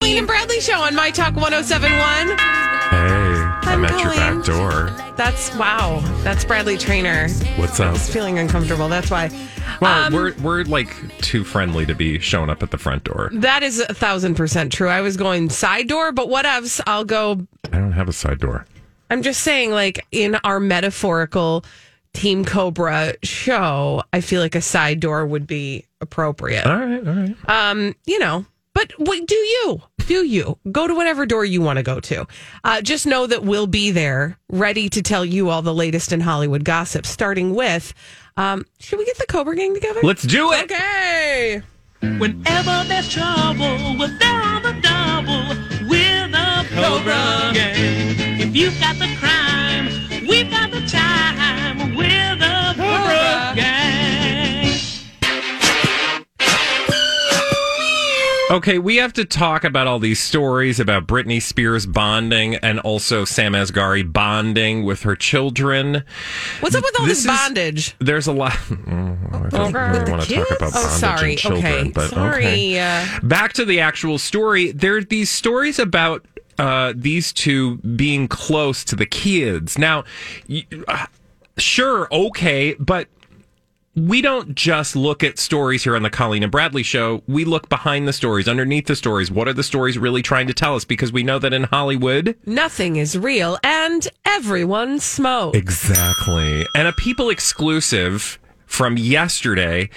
Colleen and Bradley Show on My Talk 1071. Hey, I'm, at your back door. That's wow. That's Bradley Traynor. What's up? He's feeling uncomfortable. That's why. Well, Um, we're we're like too friendly to be showing up at the front door. That is a thousand percent true. I was going side door, but whatevs. I'll go. I don't have a side door. I'm just saying, like in our metaphorical Team Cobra show, I feel like a side door would be appropriate. All right, all right. Um, you know, but what do you? Do you go to whatever door you want to go to? Uh, just know that we'll be there, ready to tell you all the latest in Hollywood gossip. Starting with, um, should we get the Cobra Gang together? Let's do it. Okay. Whenever there's trouble, we're there on the double. We're the Cobra Gang. If you've got the crime, we've got the time with a Cobra Gang. Okay, we have to talk about all these stories about Britney Spears bonding and also Sam Asghari bonding with her children. What's up with all this, is- bondage? There's a lot. Mm, I don't Okay. really want to talk about Oh, bondage sorry. and children, Okay. but Sorry. okay. Uh, Back to the actual story. There are these stories about uh, these two being close to the kids. Now, y- uh, sure, okay, but we don't just look at stories here on the Colleen and Bradley show. We look behind the stories, underneath the stories. What are the stories really trying to tell us? Because we know that in Hollywood, nothing is real, and everyone smokes. Exactly. And a people exclusive from yesterday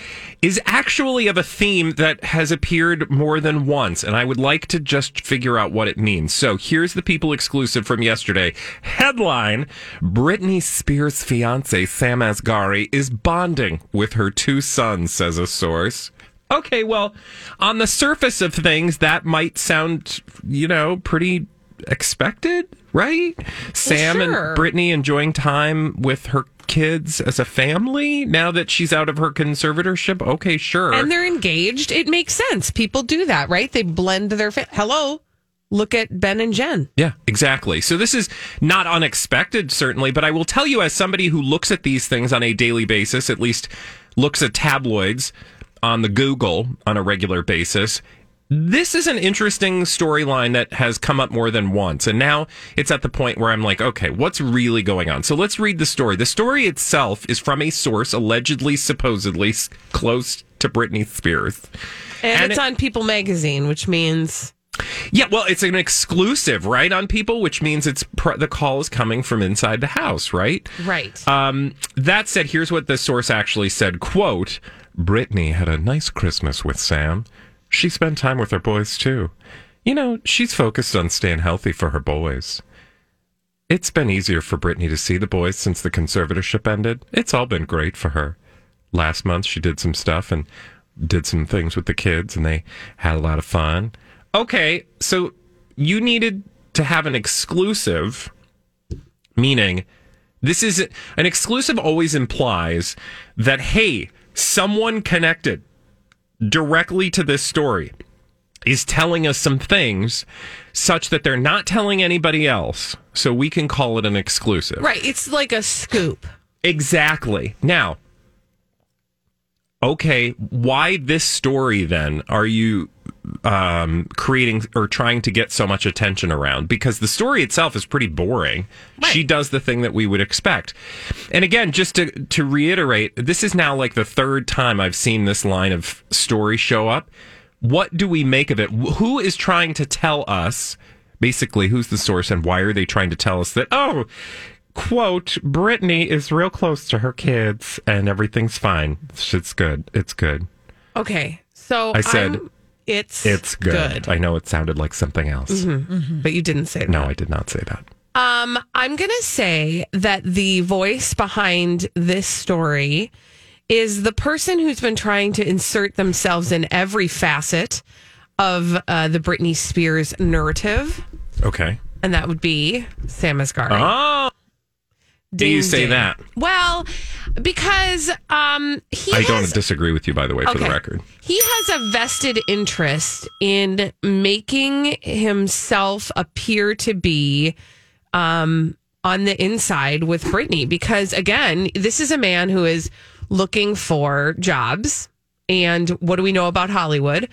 is actually of a theme that has appeared more than once. And I would like to just figure out what it means. So here's the people exclusive from yesterday. Headline Britney Spears' fiance, Sam Asghari, is bonding with her two sons, says a source. Okay, well, on the surface of things, that might sound, you know, pretty expected, right? Sam sure. and Britney enjoying time with her kids as a family now that she's out of her conservatorship. Okay, sure. and they're engaged. It makes sense. People do that, right? They blend their fa- hello. Look at Ben and Jen. Yeah, exactly. So this is not unexpected, certainly, but I will tell you, as somebody who looks at these things on a daily basis, at least looks at tabloids on the Google on a regular basis, this is an interesting storyline that has come up more than once. And now it's at the point where I'm like, okay, what's really going on? So let's read the story. The story itself is from a source allegedly, supposedly close to Britney Spears. And, And it's it- on People magazine, which means Yeah, well, it's an exclusive, right, on people, which means it's pr- the call is coming from inside the house, right? right. Um, that said, here's what the source actually said: "Quote: Britney had a nice Christmas with Sam. She spent time with her boys too. You know, she's focused on staying healthy for her boys." It's been easier for Britney to see the boys since the conservatorship ended. It's all been great for her. Last month, she did some stuff and did some things with the kids, and they had a lot of fun. Okay, so you needed to have an exclusive, meaning this is an exclusive always implies that, hey, someone connected directly to this story is telling us some things such that they're not telling anybody else. So we can call it an exclusive. right. It's like a scoop. Exactly. Now, okay, why this story then are you um, creating or trying to get so much attention around? Because the story itself is pretty boring. She does the thing that we would expect. And again, just to, to reiterate, this is now like the third time I've seen this line of story show up what do we make of it? Who is trying to tell us, basically, who's the source and why are they trying to tell us that, oh, quote, Britney is real close to her kids and everything's fine. It's good. It's good. Okay. So I said, I'm- it's It's good. I know it sounded like something else. but you didn't say that. No, I did not say that. Um, I'm going to say that the voice behind this story is the person who's been trying to insert themselves in every facet of uh, the Britney Spears narrative, Okay. and that would be Sam Asghari. Oh, do you say ding. that? Well, because um, he I don't has, disagree with you, by the way, for the record. He has a vested interest in making himself appear to be um, on the inside with Britney because, again, this is a man who is looking for jobs. And what do we know about Hollywood?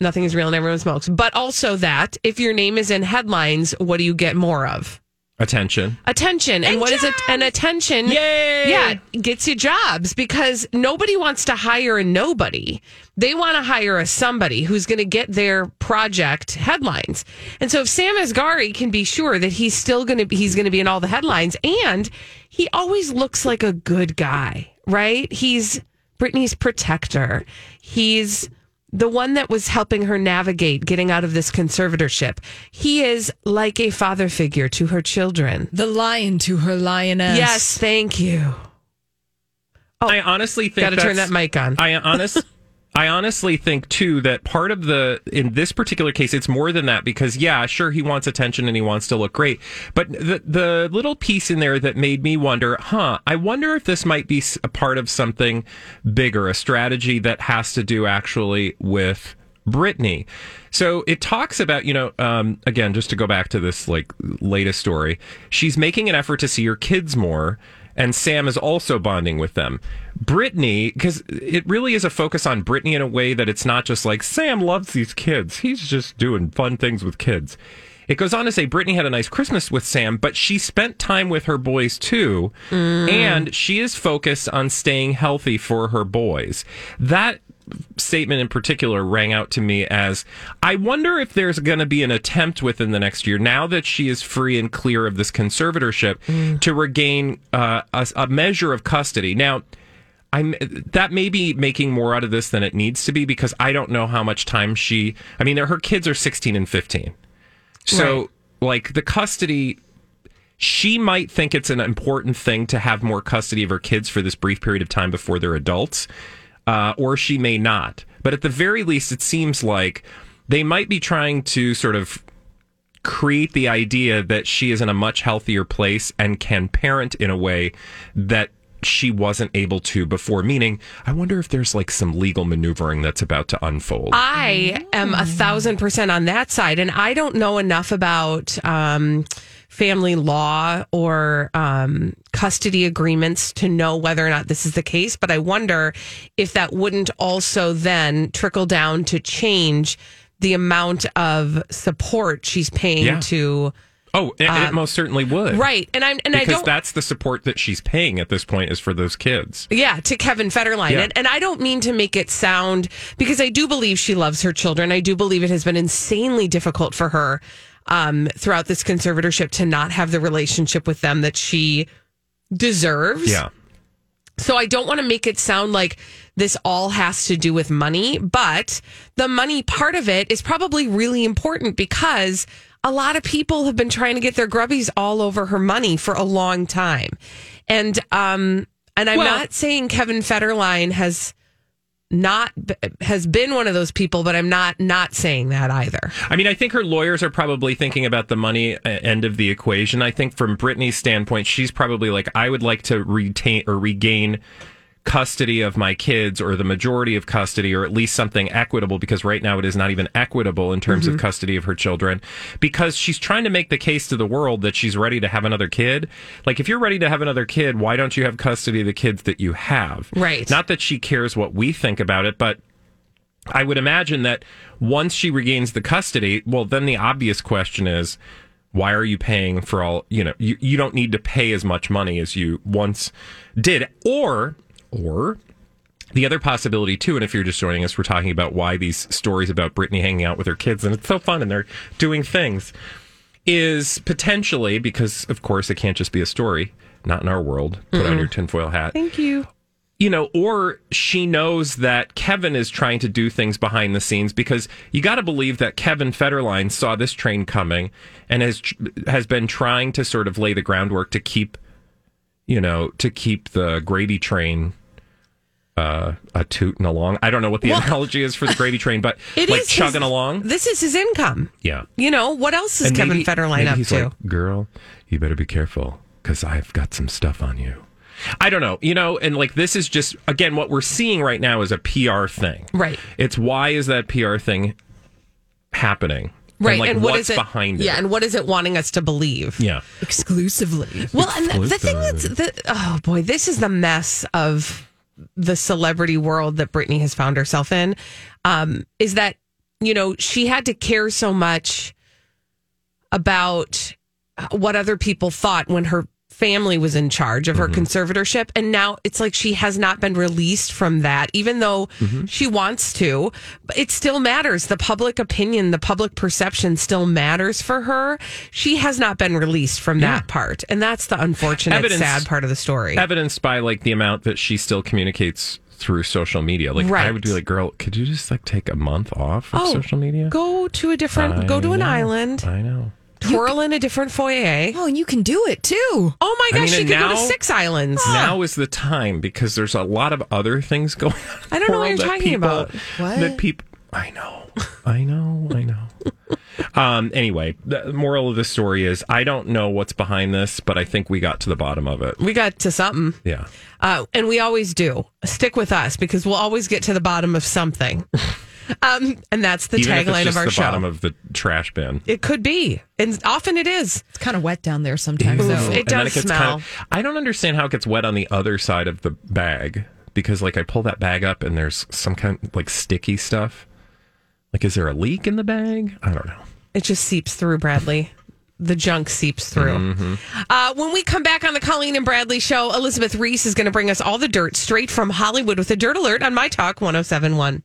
Nothing is real and everyone smokes. But also that if your name is in headlines, what do you get more of? Attention. attention. And, what is it? An attention. Yay! Yeah, gets you jobs because nobody wants to hire a nobody. They want to hire a somebody who's going to get their project headlines. And so if Sam Asghari can be sure that he's still going to be, he's going to be in all the headlines and he always looks like a good guy, right? He's Britney's protector. He's the one that was helping her navigate getting out of this conservatorship. He is like a father figure to her children. The lion to her lioness. Yes, thank you. Oh, I honestly think Got to turn that mic on. I honest, I honestly think too that part of the in this particular case, it's more than that because yeah, sure he wants attention and he wants to look great, but the the little piece in there that made me wonder, huh? I wonder if this might be a part of something bigger, a strategy that has to do actually with Britney. So it talks about, you know, um, again, just to go back to this like latest story, she's making an effort to see her kids more, and Sam is also bonding with them. Britney, because it really is a focus on Britney in a way that it's not just like Sam loves these kids. He's just doing fun things with kids. It goes on to say Britney had a nice Christmas with Sam, but she spent time with her boys too. Mm. And she is focused on staying healthy for her boys. That statement in particular rang out to me as I wonder if there's going to be an attempt within the next year, now that she is free and clear of this conservatorship, to regain uh, a, a measure of custody. Now, I'm that may be making more out of this than it needs to be because I don't know how much time she. I mean, her kids are 16 and 15, so Right. like the custody. She might think it's an important thing to have more custody of her kids for this brief period of time before they're adults, uh, or she may not. But at the very least, it seems like they might be trying to sort of create the idea that she is in a much healthier place and can parent in a way that she wasn't able to before. Meaning, I wonder if there's like some legal maneuvering that's about to unfold. I am a thousand percent on that side, and I don't know enough about um, family law or um, custody agreements to know whether or not this is the case. But I wonder if that wouldn't also then trickle down to change the amount of support she's paying Yeah. to. oh, it, it most certainly would. Right, and I'm and I Because don't. that's the support that she's paying at this point is for those kids. Yeah, to Kevin Federline. Yeah. And, and I don't mean to make it sound because I do believe she loves her children. I do believe it has been insanely difficult for her um, throughout this conservatorship to not have the relationship with them that she deserves. Yeah. So I don't want to make it sound like this all has to do with money, but the money part of it is probably really important because a lot of people have been trying to get their grubbies all over her money for a long time. And um and I'm Well- not saying Kevin Federline has not has been one of those people, but I'm not not saying that either. I mean, I think her lawyers are probably thinking about the money uh, end of the equation. I think from Britney's standpoint, she's probably like, I would like to retain or regain custody of my kids or the majority of custody or at least something equitable because right now it is not even equitable in terms of mm-hmm. custody of her children because she's trying to make the case to the world that she's ready to have another kid. Like if you're ready to have another kid, why don't you have custody of the kids that you have? Right. Not that she cares what we think about it, but I would imagine that once she regains the custody, well, then the obvious question is, why are you paying for all, you know, you, you don't need to pay as much money as you once did. Or, or the other possibility too, and if you're just joining us, we're talking about why these stories about Britney hanging out with her kids, and it's so fun, and they're doing things, is potentially because, of course, it can't just be a story. Not in our world. Put on your tinfoil hat. Thank you. you know, or she knows that Kevin is trying to do things behind the scenes because you got to believe that Kevin Federline saw this train coming and has has been trying to sort of lay the groundwork to keep, you know, to keep the Grady train uh a tooting along. I don't know what the Well- analogy is for the gravy train, but It like is chugging his- along. This is his income. Yeah. You know, what else is And Kevin maybe- Federline maybe up he's to? Like, Girl, you better be careful because I've got some stuff on you. I don't know, you know, and like this is just again what we're seeing right now is a PR thing, Right. It's why is that PR thing happening, right. And, like, and what what's is it behind it? Yeah, and what is it wanting us to believe? yeah, Exclusively. Well, and the, the thing that's the oh boy, this is the mess of the celebrity world that Britney has found herself in. Um, is that you know she had to care so much about what other people thought when her family was in charge of her mm-hmm. conservatorship and now it's like she has not been released from that even though mm-hmm. she wants to. But it still matters. The public opinion the public perception still matters for her. She has not been released from that part and that's the unfortunate Evidence- sad part of the story. Evidenced by like the amount that she still communicates through social media. Like I would be like, girl, could you just like take a month off of Oh, social media? go to a different go to an know. island. I know. Twirl in a different foyer Oh, and you can do it too. oh my I gosh mean, she and could go to six islands Now is the time because there's a lot of other things going on. I don't the know what you're talking people- about. What? That people, I know, I know, I know. um. Anyway, the moral of the story is I don't know what's behind this, but I think we got to the bottom of it. we got to something Yeah. Uh, and we always do. Stick with us because we'll always get to the bottom of something. um, and that's the Even if it's tagline just of our the show. bottom of the trash bin. it could be, and often it is. It's kind of wet down there sometimes, Oof, though. it And then does gets smell. I don't understand how it gets wet on the other side of the bag because, like, I pull that bag up and there's some kind like sticky stuff. Like, is there a leak in the bag? I don't know. It just seeps through, Bradley. The junk seeps through. Mm-hmm. Uh, when we come back on the Colleen and Bradley show, Elizabeth Ries is going to bring us all the dirt straight from Hollywood with a dirt alert on My Talk 1071.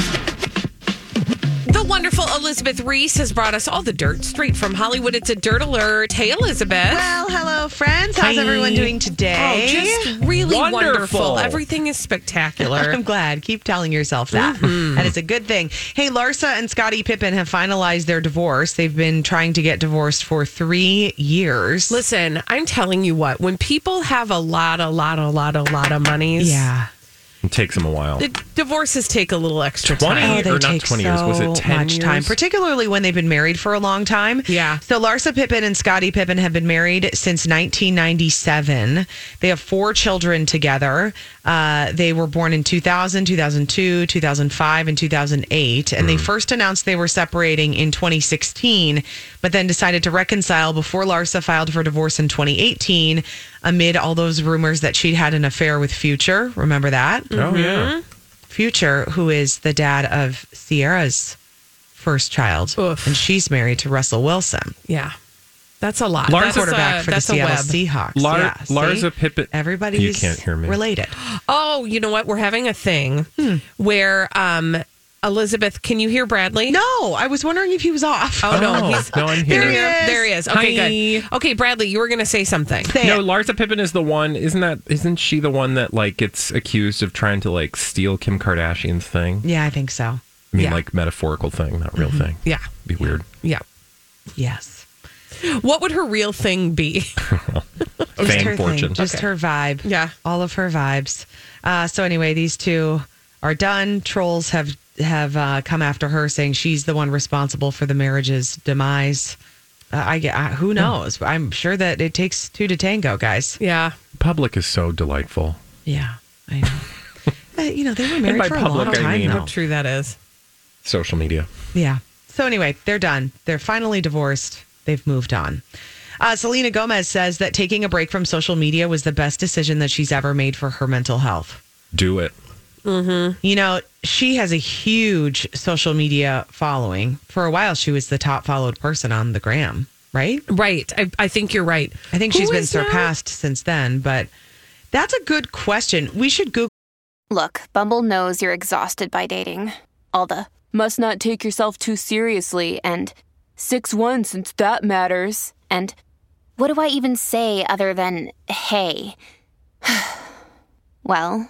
The wonderful Elizabeth Ries has brought us all the dirt straight from Hollywood. It's a dirt alert. Hey, Elizabeth. Well, hello, friends. How's everyone doing Oh, today? just really Wonderful. wonderful. Everything is spectacular. I'm glad. Keep telling yourself that. Mm-hmm. That is a good thing. Hey, Larsa and Scottie Pippen have finalized their divorce. They've been trying to get divorced for three years. Listen, I'm telling you what, when people have a lot, a lot, a lot, a lot of monies, yeah. It takes them a while. the divorces take a little extra 20 time. Oh, they or not take 20 years. Was it 10 much time, particularly when they've been married for a long time. Yeah. So Larsa Pippen and Scottie Pippen have been married since 1997. They have four children together. Uh, they were born in 2000, 2002, 2005, and 2008. And they Hmm. first announced they were separating in 2016, but then decided to reconcile before Larsa filed for divorce in 2018 amid all those rumors that she'd had an affair with Future. Remember that? Oh, yeah. Future, who is the dad of Ciara's first child, Oof. and she's married to Russell Wilson, yeah. That's a lot. Larsa- that's quarterback a, for the Seattle web. Seahawks. Lar- yeah. Larsa Pippen. Everybody's You can't hear me. related. Oh, you know what? We're having a thing Hmm. where um, Elizabeth, can you hear Bradley? No, I was wondering if he was off. Oh, no. Oh, He's, no, I'm there, here. he is. is. there he is. Okay, Hi. good. Okay, Bradley, you were going to say something. Say No, it. Larsa Pippen is the one. Isn't that? Isn't she the one that like gets accused of trying to like steal Kim Kardashian's thing? Yeah, I think so. I mean, Yeah. like metaphorical thing, not real thing. Yeah. Be weird. Yeah. Yes. What would her real thing be? Just Fame, her fortune. thing, just Okay. her vibe. Yeah. all of her vibes. Uh, so anyway, these two are done. Trolls have have uh, come after her, saying she's the one responsible for the marriage's demise. Uh, I get uh, who knows. I'm sure that it takes two to tango, guys. Yeah. Public is so delightful. Yeah, I know. but, you know, they were married by for a public, long I time mean- How true that is. Social media. Yeah. So anyway, they're done. They're finally divorced. They've moved on. Uh, Selena Gomez says that taking a break from social media was the best decision that she's ever made for her mental health. Do it. Mm-hmm. You know, she has a huge social media following. For a while, she was the top followed person on the gram. right? Right. I, I think you're right. I think Who she's been is now- surpassed since then, but that's a good question. We should Google. Look, Bumble knows you're exhausted by dating. All the must not take yourself too seriously and 6 1 since that matters. And what do I even say other than hey? well,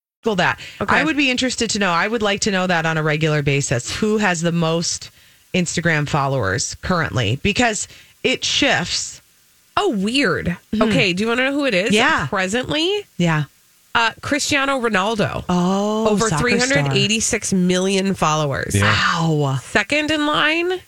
Google that. I would be interested to know. I would like to know that on a regular basis. Who has the most Instagram followers currently? Because it shifts. Oh, weird. Okay. Do you want to know who it is? Yeah. Presently, Yeah. uh, Cristiano Ronaldo. Oh, over soccer star. 386 million followers. Yeah. Wow. Second in line.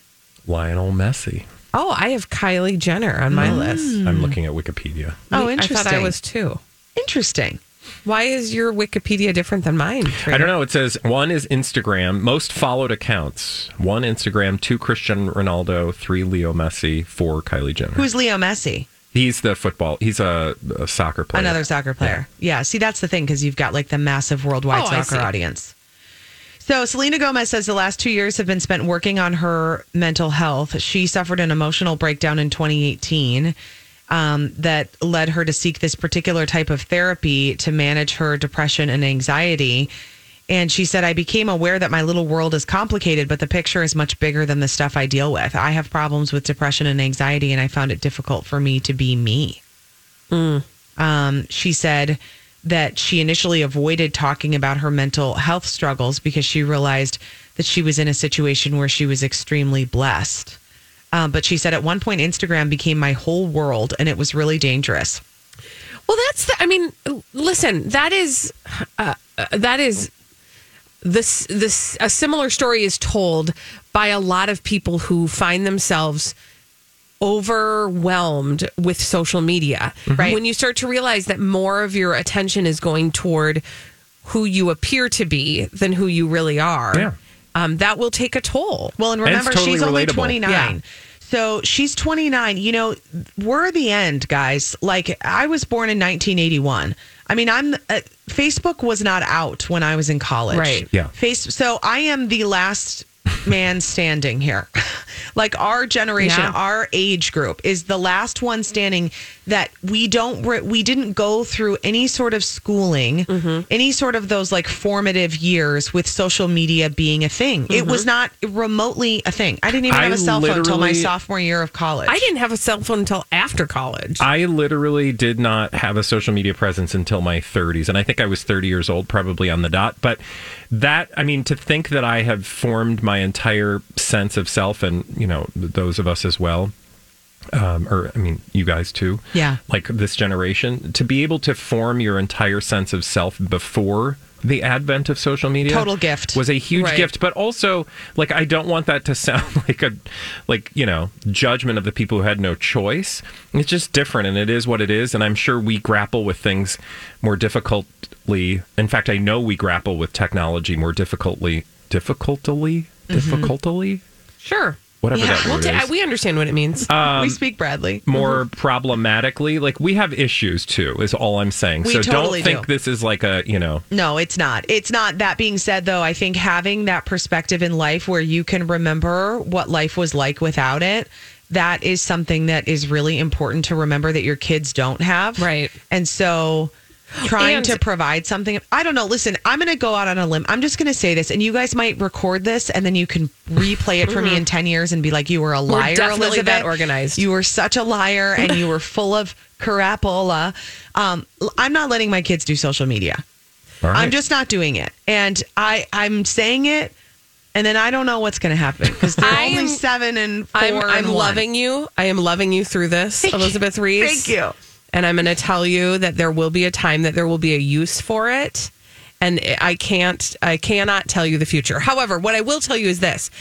Lionel Messi. Oh, I have Kylie Jenner on my list. I'm looking at Wikipedia. Oh, I interesting. thought I was too. interesting. Why is your Wikipedia different than mine? I don't know. It says one is Instagram, most followed accounts. One Instagram, two Christian Ronaldo, three Leo Messi, four Kylie Jenner. Who's Leo Messi? He's the football. He's a, a soccer player. Another soccer player. Yeah. See, that's the thing because you've got like the massive worldwide Oh, soccer audience. So, Selena Gomez says the last two years have been spent working on her mental health. She suffered an emotional breakdown in 2018 um, that led her to seek this particular type of therapy to manage her depression and anxiety. And she said, I became aware that my little world is complicated, but the picture is much bigger than the stuff I deal with. I have problems with depression and anxiety, and I found it difficult for me to be me. Um, she said that she initially avoided talking about her mental health struggles because she realized that she was in a situation where she was extremely blessed. Um, but she said at one point, Instagram became my whole world and it was really dangerous. Well, that's the. I mean, listen. That is. Uh, uh, that is. This. This. A similar story is told by a lot of people who find themselves overwhelmed with social media. Right. When you start to realize that more of your attention is going toward who you appear to be than who you really are. Yeah. Um, that will take a toll. Well, and And remember, totally she's only 29. Yeah. So she's 29. You know, we're the end, guys. Like, I was born in 1981. I mean, I'm uh, Facebook was not out when I was in college. Right. Yeah. Face. So I am the last man standing here. like our generation, Yeah. our age group is the last one standing that we don't re- we didn't go through any sort of schooling, mm-hmm. any sort of those like formative years with social media being a thing. It mm-hmm. was not remotely a thing. I didn't even I have a cell phone until my sophomore year of college. I didn't have a cell phone until after college. I literally did not have a social media presence until my 30s. And I think I was 30 years old, probably on the dot. But that, I mean, to think that I have formed my entire sense of self and, you know, those of us as well, um, or I mean, you guys too. Yeah. Like this generation, to be able to form your entire sense of self before the advent of social media Total gift. was a huge Right. gift but also like i don't want that to sound like a like you know judgment of the people who had no choice it's just different and it is what it is and i'm sure we grapple with things more difficultly in fact i know we grapple with technology more difficultly difficultly mm-hmm. difficultly sure. Whatever Yeah, that we'll ta- is we understand what it means. we um, speak Bradley. Mm-hmm. more problematically like we have issues too is all i'm saying We so totally don't think do. this is like a you know No, it's not. It's not. That being said, though, I think having that perspective in life where you can remember what life was like without it, that is something that is really important to remember that your kids don't have. Right. And so trying And- to provide something, I don't know. Listen, I'm going to go out on a limb. I'm just going to say this, and you guys might record this and then you can replay it for me in 10 years and be like, you were a liar, definitely Elizabeth. that organized. You were such a liar and you were full of crapola. Um, I'm not letting my kids do social media. all right. I'm just not doing it. And I I'm saying it and then I don't know what's going to happen because they're I only am- 7 and 4 I'm, I'm one. loving you. I am loving you through this, Elizabeth Ries. Thank you. And I'm going to tell you that there will be a time that there will be a use for it. And I can't, I cannot tell you the future. However, what I will tell you is this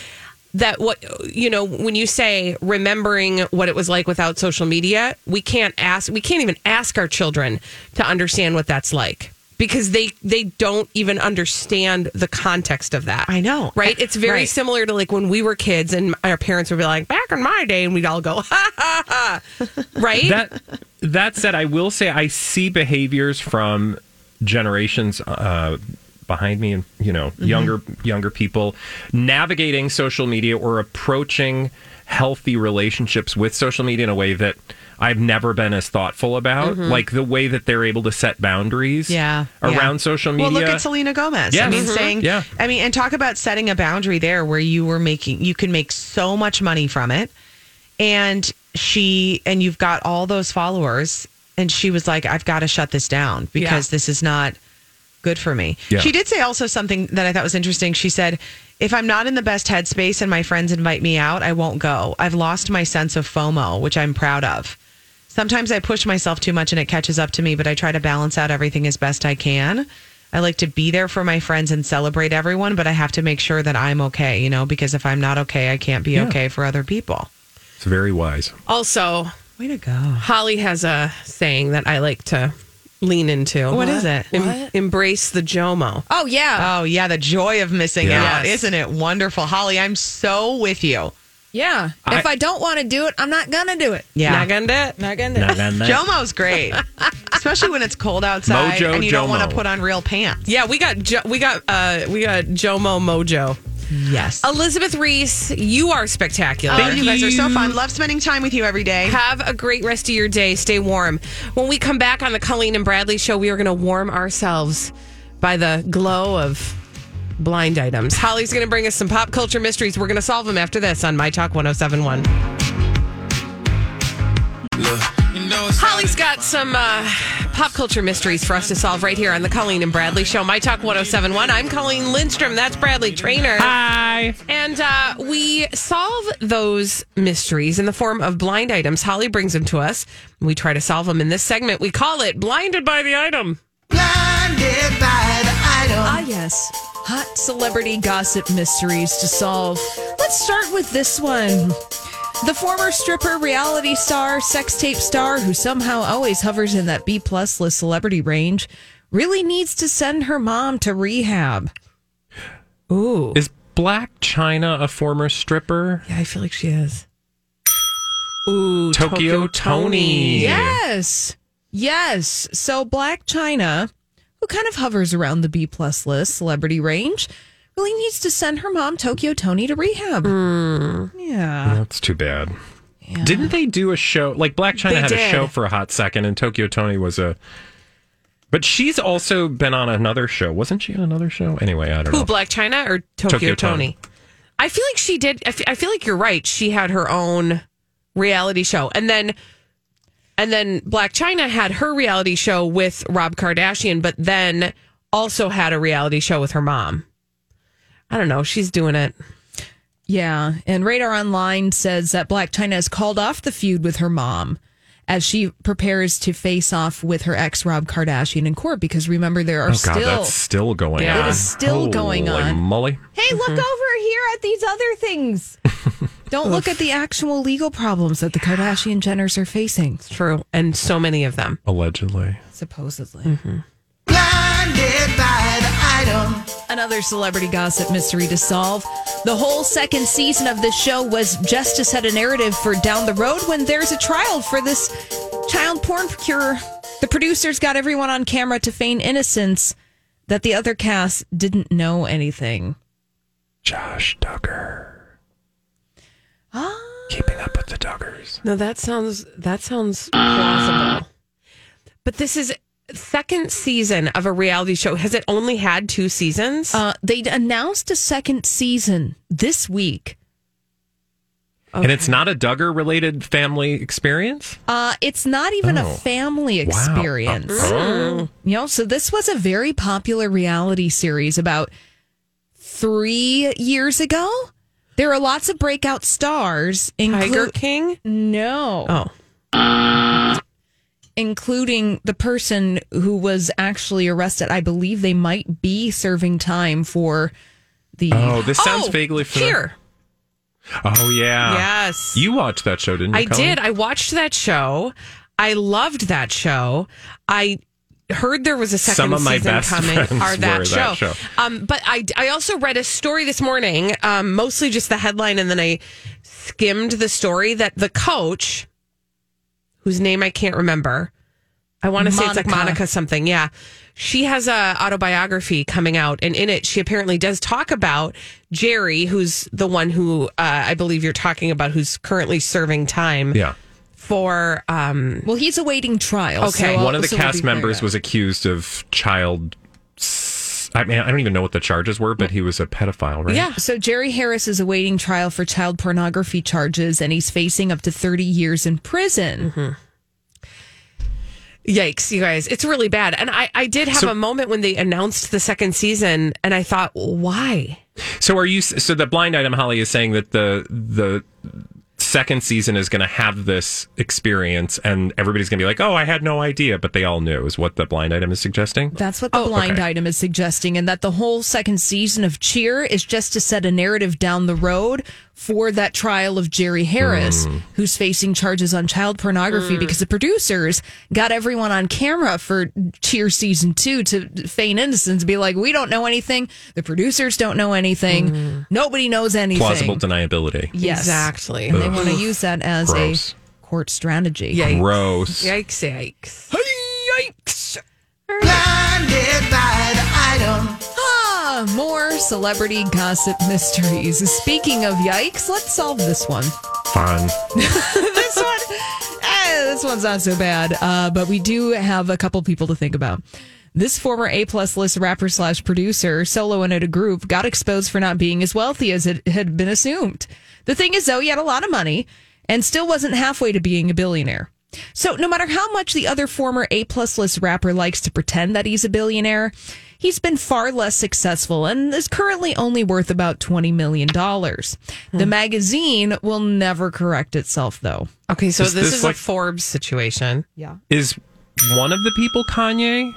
that what, you know, when you say remembering what it was like without social media, we can't ask, we can't even ask our children to understand what that's like because they they don't even understand the context of that. I know. Right? It's very Right. similar to like when we were kids and our parents would be like, back in my day, and we'd all go, ha ha ha. Right? That that said, I will say I see behaviors from generations uh, behind me, and you know, younger younger people navigating social media or approaching healthy relationships with social media in a way that I've never been as thoughtful about, like the way that they're able to set boundaries, Yeah, around yeah. social media. Well, look at Selena Gomez. I Yes. mean, Mhm. saying, Yeah. I mean, and talk about setting a boundary there where you were making, you can make so much money from it. And she, and you've got all those followers. And she was like, I've got to shut this down because Yeah. this is not good for me. Yeah. She did say also something that I thought was interesting. She said, if I'm not in the best headspace and my friends invite me out, I won't go. I've lost my sense of FOMO, which I'm proud of. Sometimes I push myself too much and it catches up to me, but I try to balance out everything as best I can. I like to be there for my friends and celebrate everyone, but I have to make sure that I'm okay, you know, because if I'm not okay, I can't be Yeah. okay for other people. it's very wise. also, Way to go. Holly has a saying that I like to lean into. What is it? Em- embrace the JOMO. Oh yeah, Oh, yeah, the joy of missing Yes. out. Isn't it wonderful? Holly, I'm so with you. Yeah. if I don't want to do it, I'm not gonna do it. Yeah. Not gonna do it. Not gonna. do it. Jomo's great, especially when it's cold outside Mojo and you don't want to put on real pants. Yeah, we got jo- we got uh we got JOMO Mojo. Yes. Elizabeth Ries, you are spectacular. Oh, you guys are so fun. Love spending time with you every day. Have a great rest of your day. Stay warm. When we come back on the Colleen and Bradley show, we are going to warm ourselves by the glow of blind items. Holly's going to bring us some pop culture mysteries. We're going to solve them after this on My Talk 1071. Holly's got some uh, pop culture mysteries for us to solve right here on the Colleen and Bradley show. My Talk 1071. I'm Colleen Lindstrom. That's Bradley Traynor. Hi. And uh, we solve those mysteries in the form of blind items. Holly brings them to us. We try to solve them in this segment. We call it Blinded by the Item. Ah, yes. Hot celebrity gossip mysteries to solve. Let's start with this one. The former stripper, reality star, sex tape star, who somehow always hovers in that B plus list celebrity range, really needs to send her mom to rehab. Ooh. Is Blac Chyna a former stripper? Yeah, I feel like she is. Ooh, Tokyo Toni. Yes. Yes. So Blac Chyna, who kind of hovers around the B plus list celebrity range, really needs to send her mom Tokyo Toni to rehab. Hmm. Yeah. That's too bad. Didn't they do a show like Blac Chyna They had a show for a hot second and Tokyo Toni was a but she's also been on another show. Wasn't she on another show? Anyway, I don't Who, know. Blac Chyna or Tokyo, Tokyo Toni? Toni. I feel like she did. I I feel like you're right. She had her own reality show, and then and then Blac Chyna had her reality show with Rob Kardashian, but then also had a reality show with her mom. I don't know. She's doing it. Yeah. And Radar Online says that Blac Chyna has called off the feud with her mom as she prepares to face off with her ex Rob Kardashian in court because remember there are Oh god, still that's still going Yeah. on. It is still going Holy on. Moly. Hey, look mm-hmm. over here at these other things. Don't look at the actual legal problems that the Kardashian Jenners are facing. True, and so many of them. Allegedly. Supposedly. Mm-hmm. Another celebrity gossip mystery to solve. The whole second season of this show was just to set a narrative for down the road when there's a trial for this child porn procurer. The producers got everyone on camera to feign innocence that the other cast didn't know anything. Josh Duggar. Ah. Keeping up with the Duggars. No, that sounds that sounds plausible. But this is second season of a reality show. Has it only had two seasons? Uh, they announced a second season this week. And it's not a Duggar related family experience? Uh, it's not even Oh. a family Wow. experience. Oh. You know, so this was a very popular reality series about three years ago. There are lots of breakout stars. Tiger inclu- King? No. Oh. including the person who was actually arrested. I believe they might be serving time for the. Oh, this sounds Oh, vaguely familiar. Here. Oh yeah. Yes. You watched that show, didn't you? I Colleen? did. I watched that show. I loved that show. I heard there was a second Some of my season best coming. friends Are that were show? that show. Um, but I I also read a story this morning, um, mostly just the headline, and then I skimmed the story that the coach, whose name I can't remember, I want to say it's like Monica. Monica something. Yeah. She has a autobiography coming out, and in it, she apparently does talk about Jerry, who's the one who uh, I believe you're talking about, who's currently serving time Yeah. For. Um, Well, he's awaiting trial. Okay. so- One of the so we'll cast members was accused of child. I mean, I don't even know what the charges were, but he was a pedophile, right? yeah, So Jerry Harris is awaiting trial for child pornography charges, and he's facing up to 30 years in prison. yikes, you guys, it's really bad. And I, I did have So- a moment when they announced the second season, and I thought, why? So are you? So the blind item Holly is saying that the the second season is going to have this experience, and everybody's going to be like, "Oh, I had no idea," but they all knew. Is what the blind item is suggesting? That's what the Oh, blind okay. item is suggesting, and that the whole second season of Cheer is just to set a narrative down the road for that trial of Jerry Harris, Mm. who's facing charges on child pornography because the producers got everyone on camera for Cheer season two to feign innocence, be like, "We don't know anything. The producers don't know anything. Nobody knows anything." Plausible deniability. Yes, Exactly. And they want to use that as Gross. a court strategy. Yikes. Gross. Yikes, yikes. Yikes! Ah, more celebrity gossip mysteries. Speaking of yikes, let's solve this one. Fun. This one, eh, this one's not so bad, uh, but we do have a couple people to think about. This former A plus list rapper slash producer, solo and at a group, got exposed for not being as wealthy as it had been assumed. The thing is, though, he had a lot of money and still wasn't halfway to being a billionaire. So, no matter how much the other former A plus list rapper likes to pretend that he's a billionaire, he's been far less successful and is currently only worth about $20 million. The hmm. magazine will never correct itself, though. Okay, so Is this, this is like- a Forbes situation. Yeah. Is one of the people Kanye?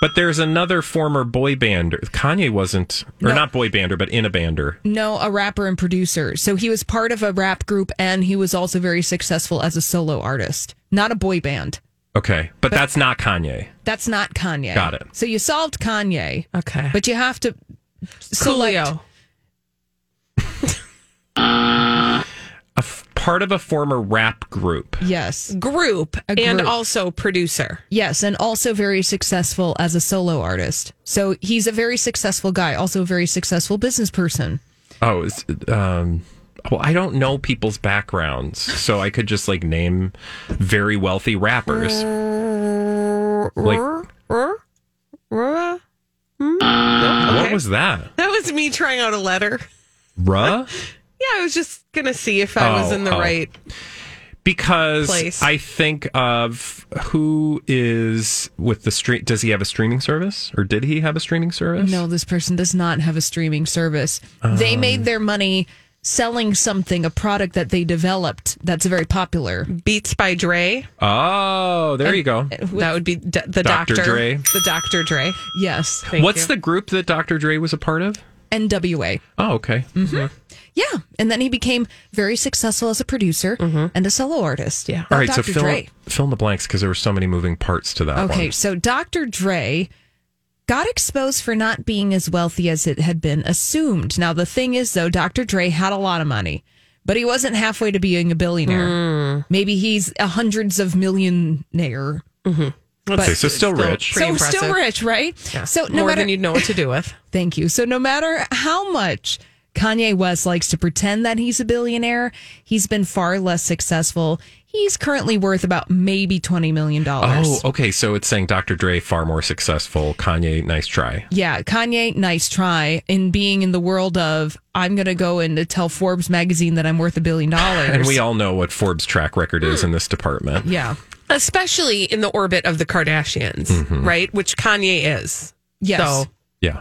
But there's another former boy bander. Kanye wasn't, or No. not boy bander, but in a bander. No, a rapper and producer. So he was part of a rap group and he was also very successful as a solo artist, not a boy band. Okay, but, that's not Kanye. That's not Kanye. Got it. So you solved Kanye, Okay. but you have to select. Coolio. A f- part of a former rap group. Yes. Group, A and also producer. Yes, and also very successful as a solo artist. So he's a very successful guy, also a very successful business person. Oh, um, well, I don't know people's backgrounds, so I could just like name very wealthy rappers. Like, mm-hmm. what was that? That was me trying out a letter. Ruh? Yeah, I was just gonna see if I was Oh, in the oh. right. Because Place. I think of who is with the stream. Does he have a streaming service, or did he have a streaming service? No, this person does not have a streaming service. they um, made their money selling something, a product that they developed that's very popular. Beats by Dre. Oh, there you go. that would be d- the Dr. doctor. Dre. The Dr. Dre. Yes, Thank What's you. the group that Dr. Dre was a part of? NWA. Oh, okay. Mm-hmm. Uh-huh. Yeah, and then he became very successful as a producer mm-hmm. and a solo artist. Yeah, All right, so Dr. fill, Dre. fill in the blanks because there were so many moving parts to that Okay, one. so Dr. Dre got exposed for not being as wealthy as it had been assumed. Now, the thing is, though, Dr. Dre had a lot of money, but he wasn't halfway to being a billionaire. Hmm. Maybe he's a hundreds of millionaire. Mm-hmm. let's Okay, so still rich. pretty so impressive. still rich, right? So no More matter than you'd know what to do with. Thank you. So no matter how much Kanye West likes to pretend that he's a billionaire, he's been far less successful. He's currently worth about maybe twenty million dollars. Oh, okay. So it's saying Dr. Dre far more successful. Kanye, nice try. Yeah, Kanye, nice try in being in the world of I'm going to go in to tell Forbes magazine that I'm worth a billion dollars. And we all know what Forbes' track record is in this department. yeah, Especially in the orbit of the Kardashians, mm-hmm. right? Which Kanye is. yes, So Yeah.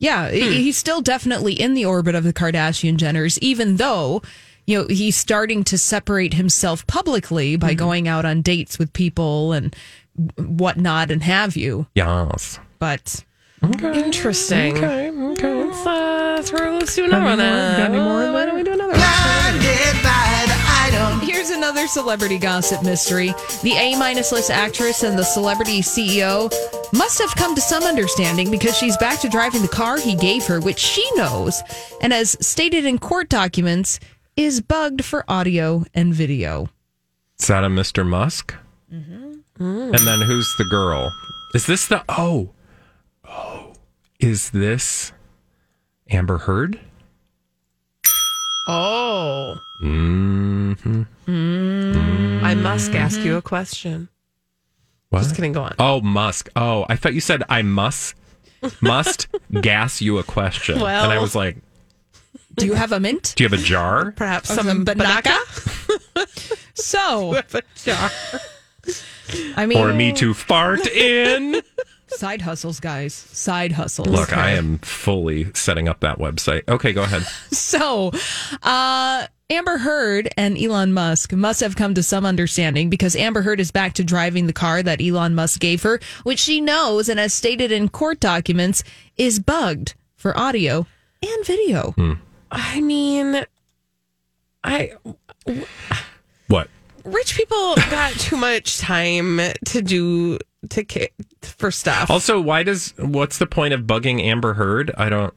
Yeah, he- he's still definitely in the orbit of the Kardashian Jenners, even though. you know, he's starting to separate himself publicly by going out on dates with people and whatnot and have you. Yes. But Interesting. Okay. Okay. Let's, uh, throw, do another one. Got any more? Got any more in Why don't we do another another celebrity gossip mystery. The A minus list actress and the celebrity CEO must have come to some understanding because she's back to driving the car he gave her, which she knows, and as stated in court documents, is bugged for audio and video. Is that a Mr. Musk? Mm-hmm. And then who's the girl? Is this the oh oh? Is this Amber Heard? Oh. Mm-hmm. I must ask you a question. What? Just kidding. Go on. Oh, Musk. Oh, I thought you said I must must gas you a question, Well- and I was like, Do you have a mint? do you have a jar? Perhaps some some banaka. So, a jar. I mean, Or me to fart in? Side hustles, guys. Side hustles. Look, I am fully setting up that website. Okay, go ahead. So, uh, Amber Heard and Elon Musk must have come to some understanding because Amber Heard is back to driving the car that Elon Musk gave her, which she knows and as stated in court documents is bugged for audio and video. I mean, I What? rich people got too much time to do to ca- for stuff. Also, why does what's the point of bugging Amber Heard? I don't.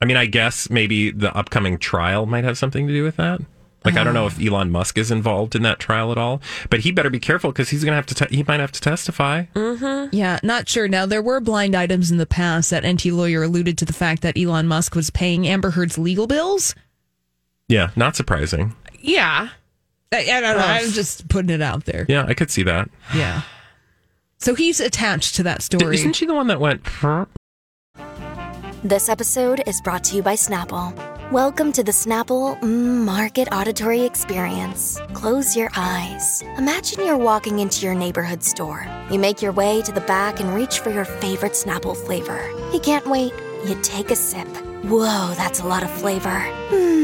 I mean, I guess maybe the upcoming trial might have something to do with that. Like, I don't know if Elon Musk is involved in that trial at all, but he better be careful because he's going to have to. Te- he might have to testify. Hmm. Yeah, not sure. Now, there were blind items in the past that Enty Lawyer alluded to the fact that Elon Musk was paying Amber Heard's legal bills. Yeah, not surprising. yeah. I, I don't know. I'm just putting it out there. Yeah, I could see that. Yeah. So he's attached to that story. Isn't she the one that went? "Huh?" This episode is brought to you by Snapple. Welcome to the Snapple mm, Market Auditory Experience. Close your eyes. Imagine you're walking into your neighborhood store. You make your way to the back and reach for your favorite Snapple flavor. You can't wait. You take a sip. Whoa, that's a lot of flavor. Hmm.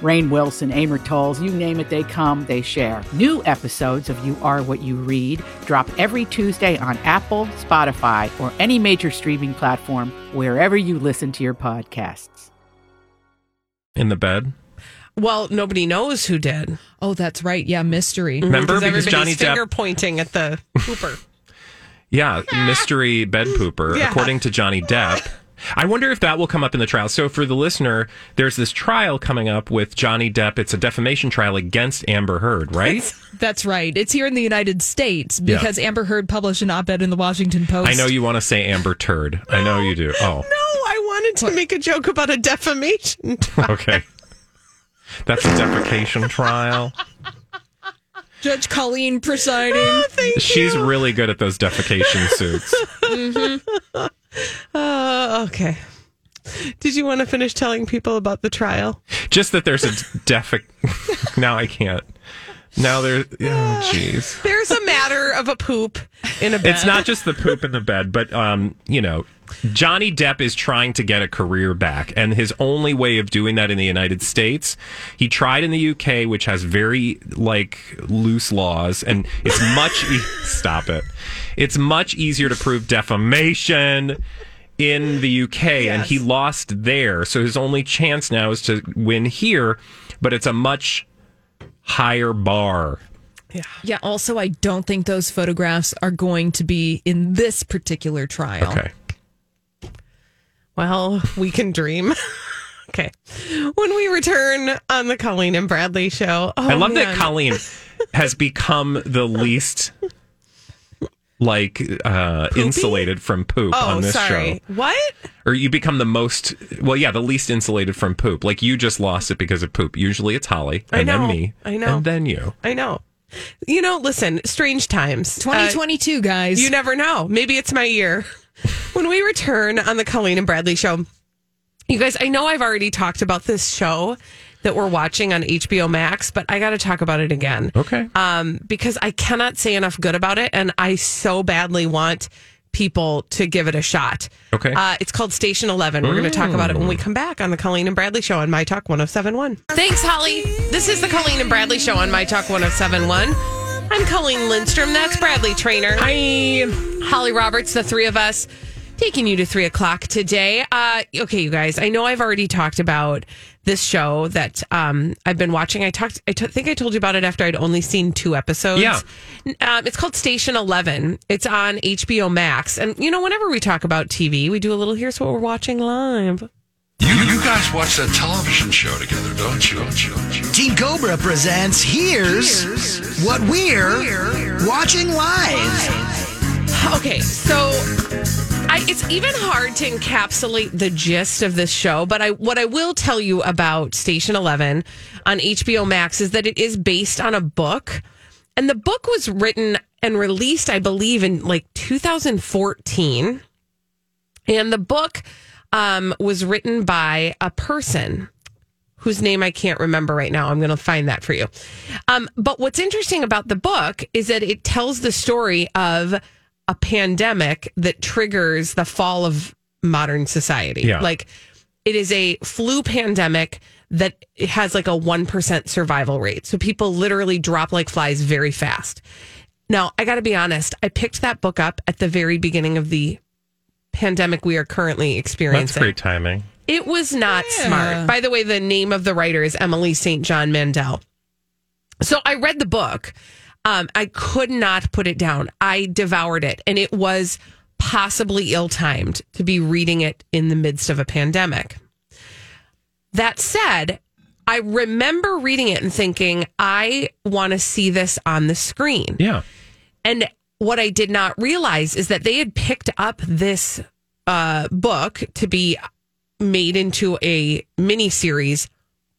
Rainn Wilson, Amor Towles, you name it, they come, they share. New episodes of You Are What You Read drop every Tuesday on Apple, Spotify, or any major streaming platform wherever you listen to your podcasts. In the bed. Well, nobody knows who did. oh, that's right. Yeah, mystery. Mm-hmm. Remember because everybody's Johnny finger Depp. pointing at the pooper. Yeah, mystery bed pooper, Yeah. according to Johnny Depp. I wonder if that will come up in the trial. So, for the listener, there's this trial coming up with Johnny Depp. It's a defamation trial against Amber Heard, right? That's right. It's here in the United States because Amber Heard published an op ed in the Washington Post. I know you want to say Amber Turd. I know you do. Oh, no, I wanted to make a joke about a defamation. Trial. okay. That's a defecation trial. Judge Colleen presiding. She's really good at those defecation suits. Uh, okay. Did you want to finish telling people about the trial? Just that there's a defic. now I can't. Now there's. Oh, jeez. There's a matter of a poop in a bed. It's not just the poop in the bed, but um, you know, Johnny Depp is trying to get a career back, and his only way of doing that in the United States, he tried in the UK, which has very like loose laws, and it's much e- stop it. It's much easier to prove defamation in the UK, and he lost there. So his only chance now is to win here, but it's a much higher bar. Yeah, Yeah. also, I don't think those photographs are going to be in this particular trial. Okay. Well, we can dream. okay. When we return on the Colleen and Bradley show. Oh, I love that. Colleen has become the least like uh insulated from poop Oh, on this sorry. show. What? Or you become the most well, yeah, the least insulated from poop. Like you just lost it because of poop. Usually it's Holly I and know. then me. I know. And then you. I know. You know, listen, strange times. Uh, 2022, guys. you never know. Maybe it's my year. when we return on the Colleen and Bradley show, you guys, I know I've already talked about this show that we're watching on HBO Max, but I got to talk about it again. Okay. Um, because I cannot say enough good about it, and I so badly want people to give it a shot. Okay. Uh, it's called Station 11. We're going to talk about it when we come back on the Colleen and Bradley show on My Talk 1071. Thanks, Holly. This is the Colleen and Bradley show on My Talk 1071. I'm Colleen Lindstrom. That's Bradley Traynor. Hi. Holly Roberts, the three of us taking you to three o'clock today. Uh, okay, you guys, I know I've already talked about this show that um, I've been watching. I talked, I t- think I told you about it after I'd only seen two episodes. Yeah. Um, it's called Station 11. It's on HBO Max. And, you know, whenever we talk about TV, we do a little here's what we're watching live. You, you guys watch that television show together, don't you? Don't you? Don't you? Team Cobra presents Here's, What We're, Watching Live. Okay, so I, it's even hard to encapsulate the gist of this show, but I what I will tell you about Station 11 on HBO Max is that it is based on a book. And the book was written and released, I believe, in like 2014. And the book um, was written by a person whose name I can't remember right now. I'm going to find that for you. Um, but what's interesting about the book is that it tells the story of a pandemic that triggers the fall of modern society. Yeah. Like it is a flu pandemic that has like a 1% survival rate. So people literally drop like flies very fast. Now, I got to be honest, I picked that book up at the very beginning of the pandemic we are currently experiencing. That's great timing. It was not smart. By the way, the name of the writer is Emily St. John Mandel. So I read the book. Um, I could not put it down. I devoured it, and it was possibly ill timed to be reading it in the midst of a pandemic. That said, I remember reading it and thinking, I want to see this on the screen. Yeah. And what I did not realize is that they had picked up this uh, book to be made into a mini series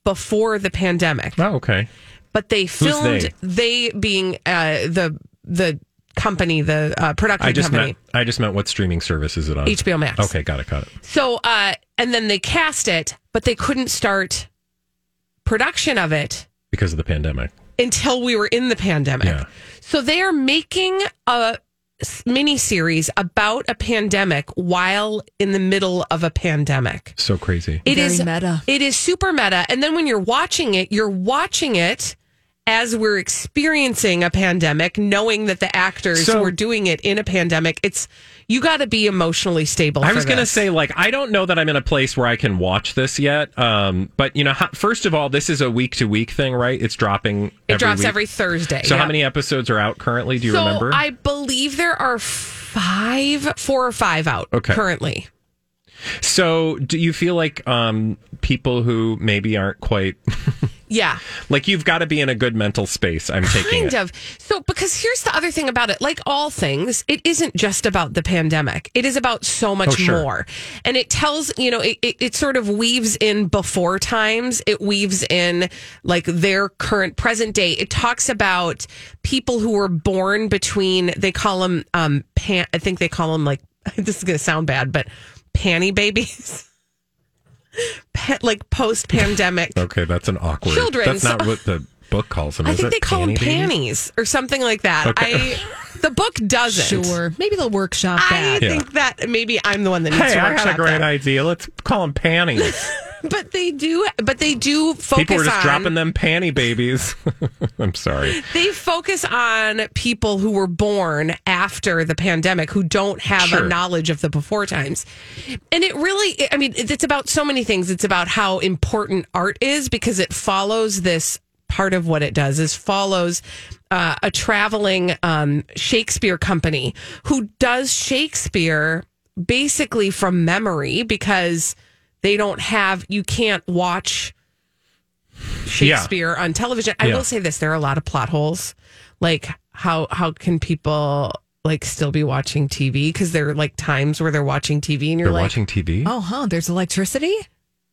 before the pandemic. Oh, okay. But they filmed they? they? being uh, the the company, the uh, production I just company. meant I just meant what streaming service is it on? HBO Max. Okay, got it, got it. So, uh, and then they cast it, but they couldn't start production of it Because of the pandemic. until we were in the pandemic. Yeah. So they are making a mini series about a pandemic while in the middle of a pandemic. So crazy. It is Very meta. It is super meta. And then when you're watching it, you're watching it as we're experiencing a pandemic, knowing that the actors So- were doing it in a pandemic. It's you got to be emotionally stable. I was going to say, like, I don't know that I'm in a place where I can watch this yet. Um, but you know, ho- first of all, this is a week to week thing, right? It's dropping. it drops week. every Thursday. So yeah. how many episodes are out currently? Do you so remember? I believe there are five, four or five out Okay. currently. so do you feel like um, people who maybe aren't quite Yeah. like you've got to be in a good mental space? I'm taking kind it. of so because here's the other thing about it like all things it isn't just about the pandemic it is about so much Oh, sure. more and it tells you know it, it, it sort of weaves in before times it weaves in like their current present day it talks about people who were born between they call them um pan, i think they call them like this is going to sound bad but panty babies Pa- like post pandemic Okay, that's an awkward. Children's- That's not what the book calls them. I is think it? they call them panties or something like that. Okay. I the book doesn't. Sure. Maybe they'll workshop I that. Yeah. think that maybe I'm the one that needs Hey, to I had a great that. idea. Let's call them panties. But they do. But they do focus on People were just on. dropping them panty babies. I'm sorry. They focus on people who were born after the pandemic who don't have Sure. a knowledge of the before times. And it really, I mean, it's about so many things. It's about how important art is because it follows this part of what it does is follows uh, a traveling um, Shakespeare company who does Shakespeare basically from memory because they don't have, you can't watch Shakespeare on television. I Yeah. will say this: there are a lot of plot holes. Like how how can people like still be watching TV? Because there are like times where they're watching TV and you're They're like, watching TV. Oh, huh. There's electricity.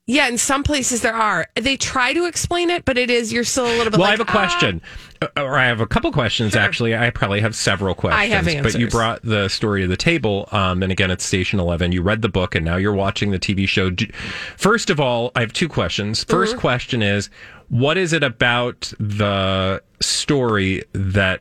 Yeah, in some places there are. They try to explain it, but it is you're still a little bit. Well, like, I have a question, Uh, or I have a couple questions actually. I probably have several questions. I have But you brought the story to the table, um, and again, it's Station Eleven. You read the book, and now you're watching the TV show. First of all, I have two questions. 1st Mm-hmm. question is, what is it about the story that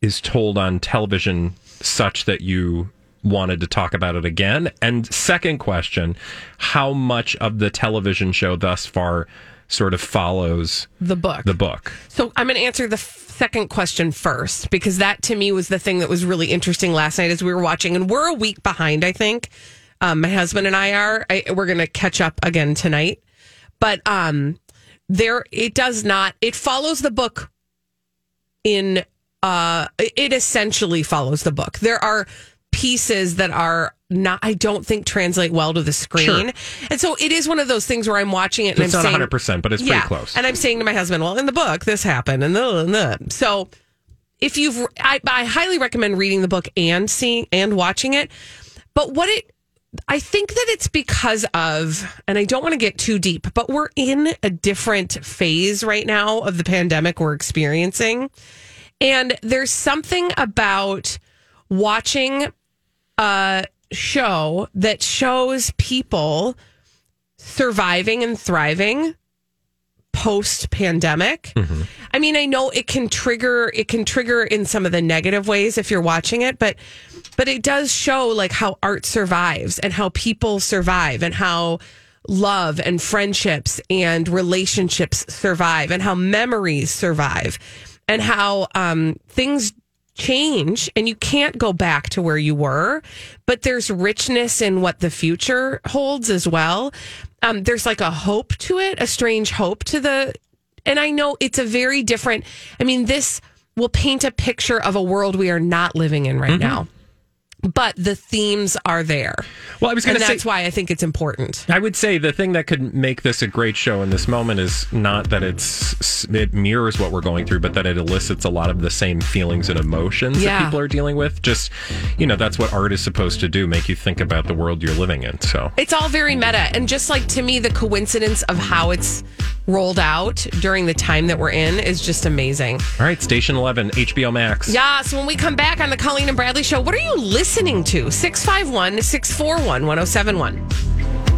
is told on television such that you wanted to talk about it again? And second question, how much of the television show thus far sort of follows the book. the book? So I'm going to answer the f- second question first because that to me was the thing that was really interesting last night as we were watching, and we're a week behind. I think um, my husband and I are. I, we're going to catch up again tonight, but um, there it does not. It follows the book in. Uh, it essentially follows the book. There are pieces that are not. I don't think translate well to the screen, Sure. and so it is one of those things where I'm watching it and It's I'm not saying 100%, but it's pretty close. and I'm saying to my husband, well, in the book, this happened, and the, and the. so if you've, I, I highly recommend reading the book and seeing and watching it. But what it, I think that it's because of, and I don't want to get too deep, but we're in a different phase right now of the pandemic we're experiencing. And there's something about watching a show that shows people surviving and thriving post pandemic. I mean, I know it can trigger it can trigger in some of the negative ways if you're watching it, but but it does show like how art survives and how people survive and how love and friendships and relationships survive and how memories survive and how um, things change and you can't go back to where you were but there's richness in what the future holds as well. Um, there's like a hope to it a strange hope to the and i know it's a very different i mean this will paint a picture of a world we are not living in right now but the themes are there Well, I was going to say, that's why i think it's important I would say the thing that could make this a great show in this moment is not that it's it mirrors what we're going through, but that it elicits a lot of the same feelings and emotions Yeah. that people are dealing with. Just you know, that's what art is supposed to do: make you think about the world you're living in. So It's all very meta. And just like to me, the coincidence of how it's rolled out during the time that we're in is just amazing. all right, Station Eleven, HBO Max. Yeah. So when we come back on the Colleen and Bradley show, what are you listening to? 651 641 1071.